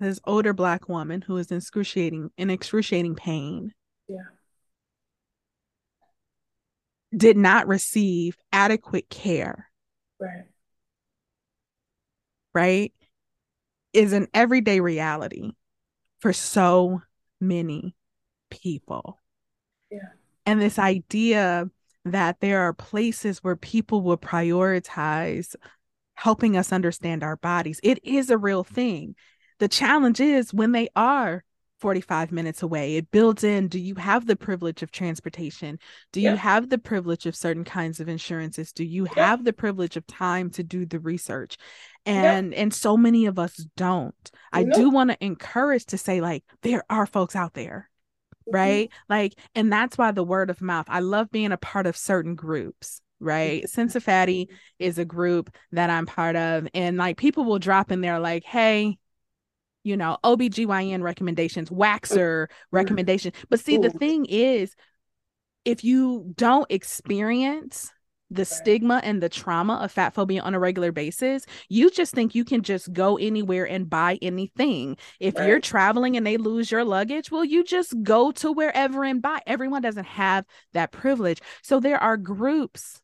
S1: this older black woman who is in excruciating in excruciating pain.
S2: Yeah.
S1: did not receive adequate care.
S2: Right.
S1: Right? Is an everyday reality for so many people.
S2: Yeah.
S1: And this idea that there are places where people will prioritize helping us understand our bodies. It is a real thing. The challenge is when they are 45 minutes away, it builds in do you have the privilege of transportation? Do you have the privilege of certain kinds of insurances? Do you have the privilege of time to do the research? And and so many of us don't. I do want to encourage to say like there are folks out there mm-hmm. right? Like, and that's why the word of mouth. I love being a part of certain groups right? Sense of Fatty is a group that I'm part of. And like people will drop in there like, hey, you know, OBGYN recommendations, waxer recommendation. But see, the thing is, if you don't experience the stigma and the trauma of fat phobia on a regular basis, you just think you can just go anywhere and buy anything. If right. you're traveling and they lose your luggage, well, you just go to wherever and buy. Everyone doesn't have that privilege. So there are groups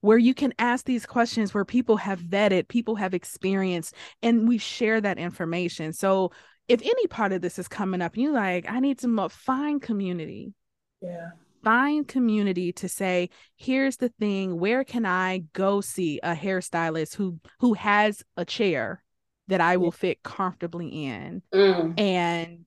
S1: where you can ask these questions where people have vetted, people have experienced, and we share that information. So if any part of this is coming up, you like, I need to find community.
S2: Yeah.
S1: Find community to say, here's the thing, where can I go see a hairstylist who who has a chair that I will fit comfortably in
S2: mm.
S1: and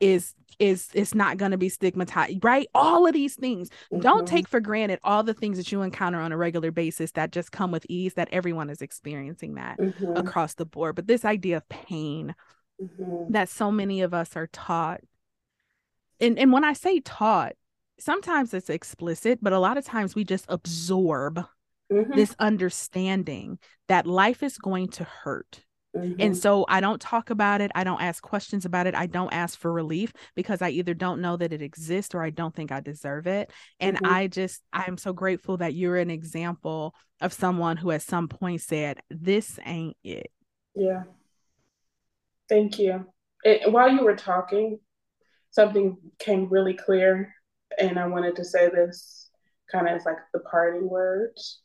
S1: is is is not going to be stigmatized right all of these things mm-hmm. don't take for granted all the things that you encounter on a regular basis that just come with ease that everyone is experiencing that mm-hmm. across the board but this idea of pain mm-hmm. that so many of us are taught and and when i say taught sometimes it's explicit but a lot of times we just absorb mm-hmm. this understanding that life is going to hurt Mm-hmm. And so I don't talk about it. I don't ask questions about it. I don't ask for relief because I either don't know that it exists or I don't think I deserve it. And mm-hmm. I just, I'm so grateful that you're an example of someone who at some point said, This ain't it.
S2: Yeah. Thank you. And while you were talking, something came really clear. And I wanted to say this kind of as like the parting words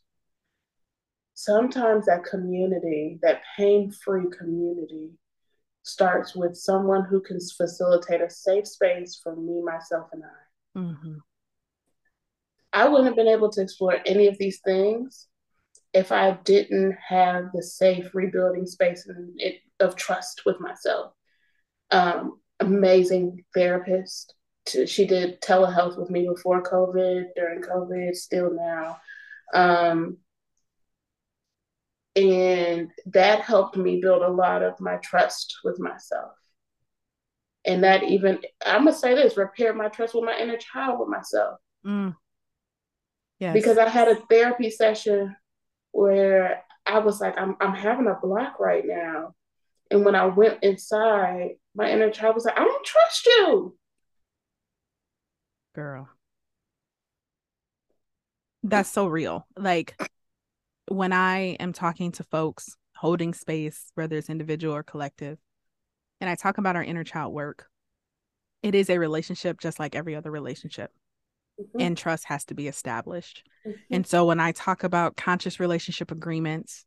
S2: sometimes that community, that pain free community, starts with someone who can facilitate a safe space for me, myself, and I.
S1: Mm-hmm.
S2: I wouldn't have been able to explore any of these things if I didn't have the safe rebuilding space of trust with myself. Um, amazing therapist. She did telehealth with me before COVID, during COVID, still now. Um, and that helped me build a lot of my trust with myself. And that even, I'm going to say this, repaired my trust with my inner child with myself.
S1: Mm.
S2: Yes. Because I had a therapy session where I was like, I'm, I'm having a block right now. And when I went inside, my inner child was like, I don't trust you.
S1: Girl. That's so real. Like, when I am talking to folks holding space, whether it's individual or collective, and I talk about our inner child work, it is a relationship just like every other relationship. Mm-hmm. And trust has to be established. Mm-hmm. And so when I talk about conscious relationship agreements,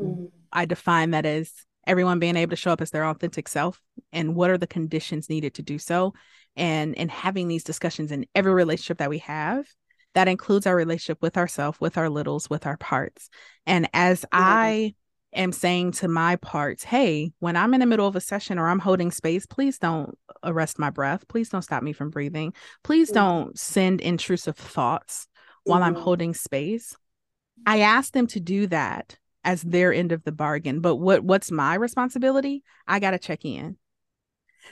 S1: mm-hmm. I define that as everyone being able to show up as their authentic self and what are the conditions needed to do so and and having these discussions in every relationship that we have that includes our relationship with ourselves, with our littles, with our parts. And as mm-hmm. I am saying to my parts, hey, when I'm in the middle of a session or I'm holding space, please don't arrest my breath. Please don't stop me from breathing. Please mm-hmm. don't send intrusive thoughts while mm-hmm. I'm holding space. I ask them to do that as their end of the bargain. But what what's my responsibility? I got to check in.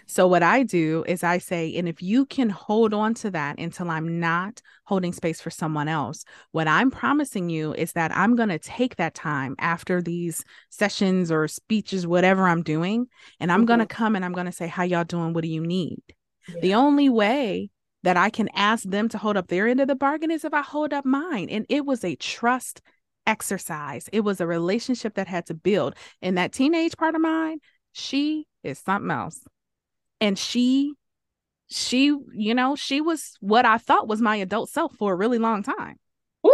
S1: So, what I do is I say, and if you can hold on to that until I'm not holding space for someone else, what I'm promising you is that I'm going to take that time after these sessions or speeches, whatever I'm doing, and I'm mm-hmm. going to come and I'm going to say, How y'all doing? What do you need? Yeah. The only way that I can ask them to hold up their end of the bargain is if I hold up mine. And it was a trust exercise, it was a relationship that had to build. And that teenage part of mine, she is something else and she she you know she was what i thought was my adult self for a really long time
S2: Woo.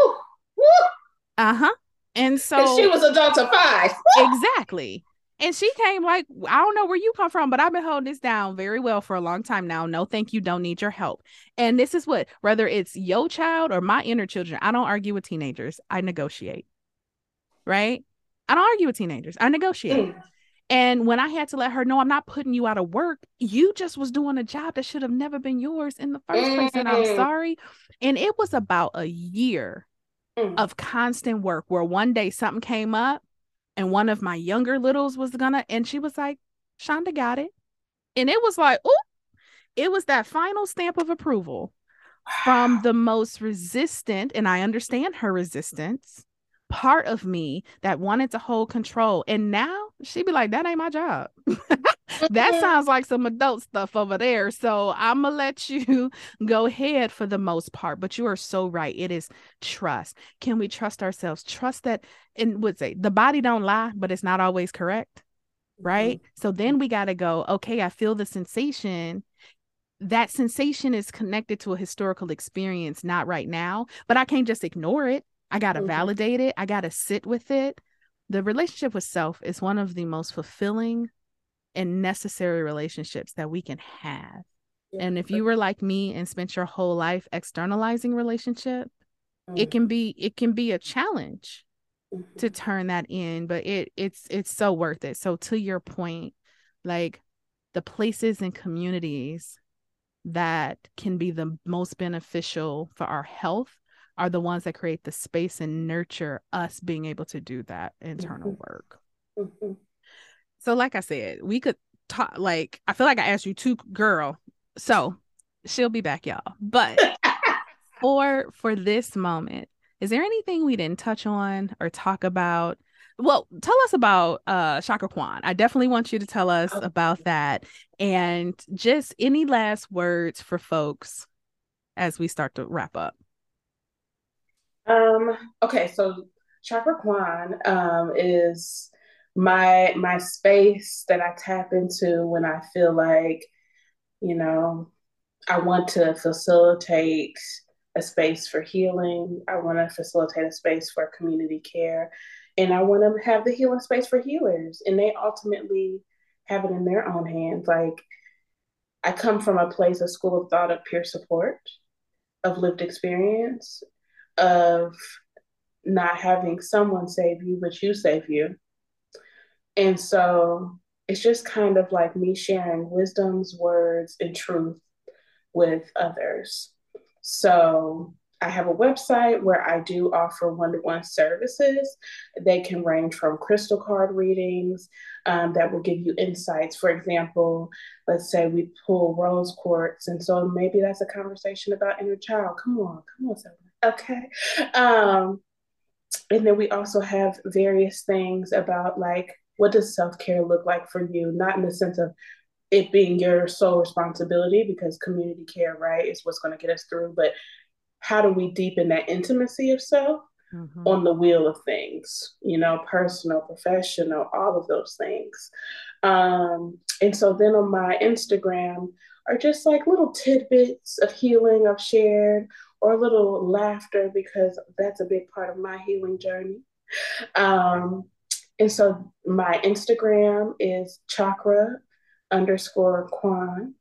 S1: Uh-huh. And so
S2: she was a Delta five.
S1: exactly. And she came like, I don't know where you come from, but I've been holding this down very well for a long time now. No, thank you. Don't need your help. And this is what, whether it's your child or my inner children, I don't argue with teenagers. I negotiate. Right? I don't argue with teenagers. I negotiate. Mm. And when I had to let her know I'm not putting you out of work, you just was doing a job that should have never been yours in the first mm. place. And I'm mm. sorry. And it was about a year mm. of constant work where one day something came up and one of my younger littles was gonna, and she was like, Shanda got it. And it was like, oh, it was that final stamp of approval from the most resistant, and I understand her resistance part of me that wanted to hold control. And now she'd be like, that ain't my job. that sounds like some adult stuff over there. So I'm gonna let you go ahead for the most part. But you are so right. It is trust. Can we trust ourselves? Trust that and would say the body don't lie, but it's not always correct. Right. Mm-hmm. So then we gotta go, okay, I feel the sensation that sensation is connected to a historical experience, not right now, but I can't just ignore it. I got to mm-hmm. validate it. I got to sit with it. The relationship with self is one of the most fulfilling and necessary relationships that we can have. Yeah. And if you were like me and spent your whole life externalizing relationship, mm-hmm. it can be it can be a challenge mm-hmm. to turn that in, but it it's it's so worth it. So to your point, like the places and communities that can be the most beneficial for our health are the ones that create the space and nurture us being able to do that internal mm-hmm. work. Mm-hmm. So, like I said, we could talk. Like, I feel like I asked you to, girl. So, she'll be back, y'all. But for for this moment, is there anything we didn't touch on or talk about? Well, tell us about uh Chakra Quan. I definitely want you to tell us oh. about that and just any last words for folks as we start to wrap up.
S2: Um, okay, so Chakra Quan um, is my my space that I tap into when I feel like, you know, I want to facilitate a space for healing. I want to facilitate a space for community care. And I want to have the healing space for healers. And they ultimately have it in their own hands. Like, I come from a place, a school of thought of peer support, of lived experience of not having someone save you, but you save you. And so it's just kind of like me sharing wisdoms, words, and truth with others. So I have a website where I do offer one to one services. They can range from crystal card readings um, that will give you insights. For example, let's say we pull rose quartz, and so maybe that's a conversation about inner child. Come on, come on, someone. Okay. Um, and then we also have various things about like what does self-care look like for you not in the sense of it being your sole responsibility because community care right is what's going to get us through but how do we deepen that intimacy of self mm-hmm. on the wheel of things, you know, personal, professional, all of those things. Um, and so then on my Instagram are just like little tidbits of healing I've shared or a little laughter because that's a big part of my healing journey. Um, and so my Instagram is chakra underscore quan.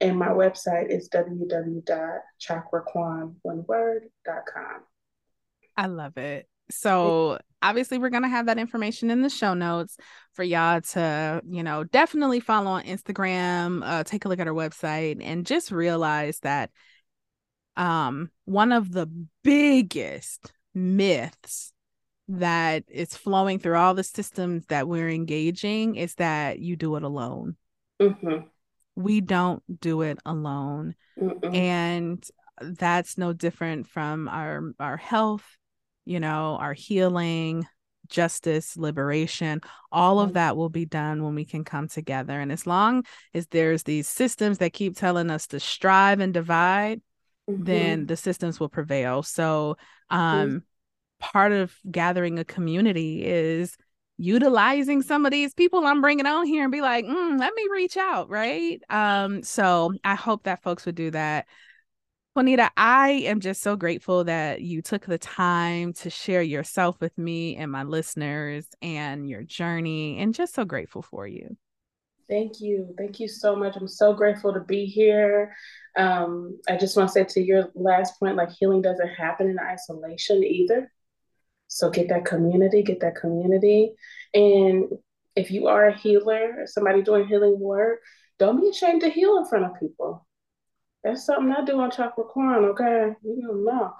S2: And my website is www.chakraquan.com.
S1: I love it. So obviously we're gonna have that information in the show notes for y'all to, you know, definitely follow on Instagram, uh, take a look at our website, and just realize that um one of the biggest myths that is flowing through all the systems that we're engaging is that you do it alone. Mm-hmm we don't do it alone Mm-mm. and that's no different from our our health you know our healing justice liberation all of mm-hmm. that will be done when we can come together and as long as there's these systems that keep telling us to strive and divide mm-hmm. then the systems will prevail so um mm-hmm. part of gathering a community is utilizing some of these people I'm bringing on here and be like, mm, let me reach out, right? Um, so I hope that folks would do that. Quanita, I am just so grateful that you took the time to share yourself with me and my listeners and your journey, and just so grateful for you.
S2: Thank you. Thank you so much. I'm so grateful to be here. Um, I just want to say to your last point like, healing doesn't happen in isolation either. So get that community, get that community. And if you are a healer, somebody doing healing work, don't be ashamed to heal in front of people. That's something I do on Chakra Quan, okay? You don't know.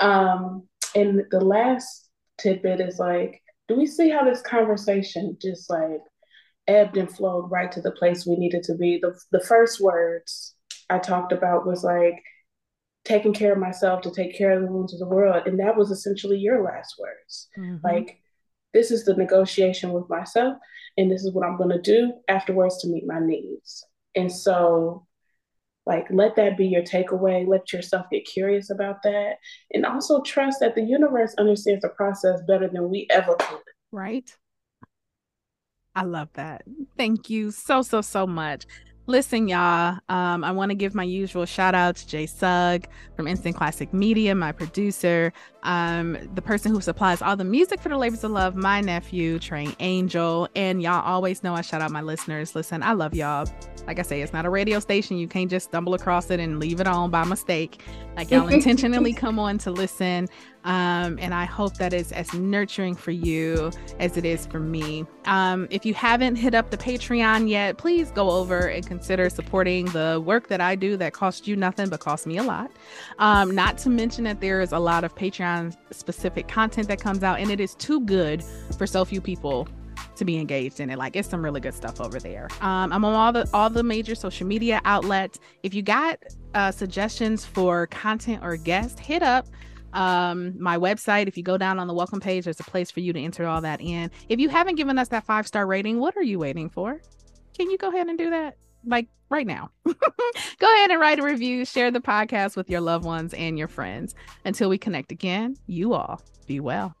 S2: Um, and the last tidbit is like, do we see how this conversation just like ebbed and flowed right to the place we needed to be? The, the first words I talked about was like, taking care of myself to take care of the wounds of the world. And that was essentially your last words. Mm-hmm. Like, this is the negotiation with myself, and this is what I'm going to do afterwards to meet my needs. And so, like, let that be your takeaway. Let yourself get curious about that. And also trust that the universe understands the process better than we ever could.
S1: Right. I love that. Thank you so, so, so much. Listen, y'all, um, I want to give my usual shout out to Jay Sugg from Instant Classic Media, my producer, um, the person who supplies all the music for the Labors of Love, my nephew, Trey Angel. And y'all always know I shout out my listeners. Listen, I love y'all. Like I say, it's not a radio station. You can't just stumble across it and leave it on by mistake. Like y'all intentionally come on to listen. Um, and I hope that is as nurturing for you as it is for me. Um, if you haven't hit up the Patreon yet, please go over and consider supporting the work that I do that costs you nothing but costs me a lot. Um, not to mention that there is a lot of Patreon specific content that comes out, and it is too good for so few people to be engaged in it. Like it's some really good stuff over there. Um, I'm on all the all the major social media outlets. If you got uh, suggestions for content or guests, hit up um my website. If you go down on the welcome page there's a place for you to enter all that in. If you haven't given us that five star rating what are you waiting for? Can you go ahead and do that? Like right now. Go ahead and write a review share the podcast with your loved ones and your friends. Until we connect again you all be well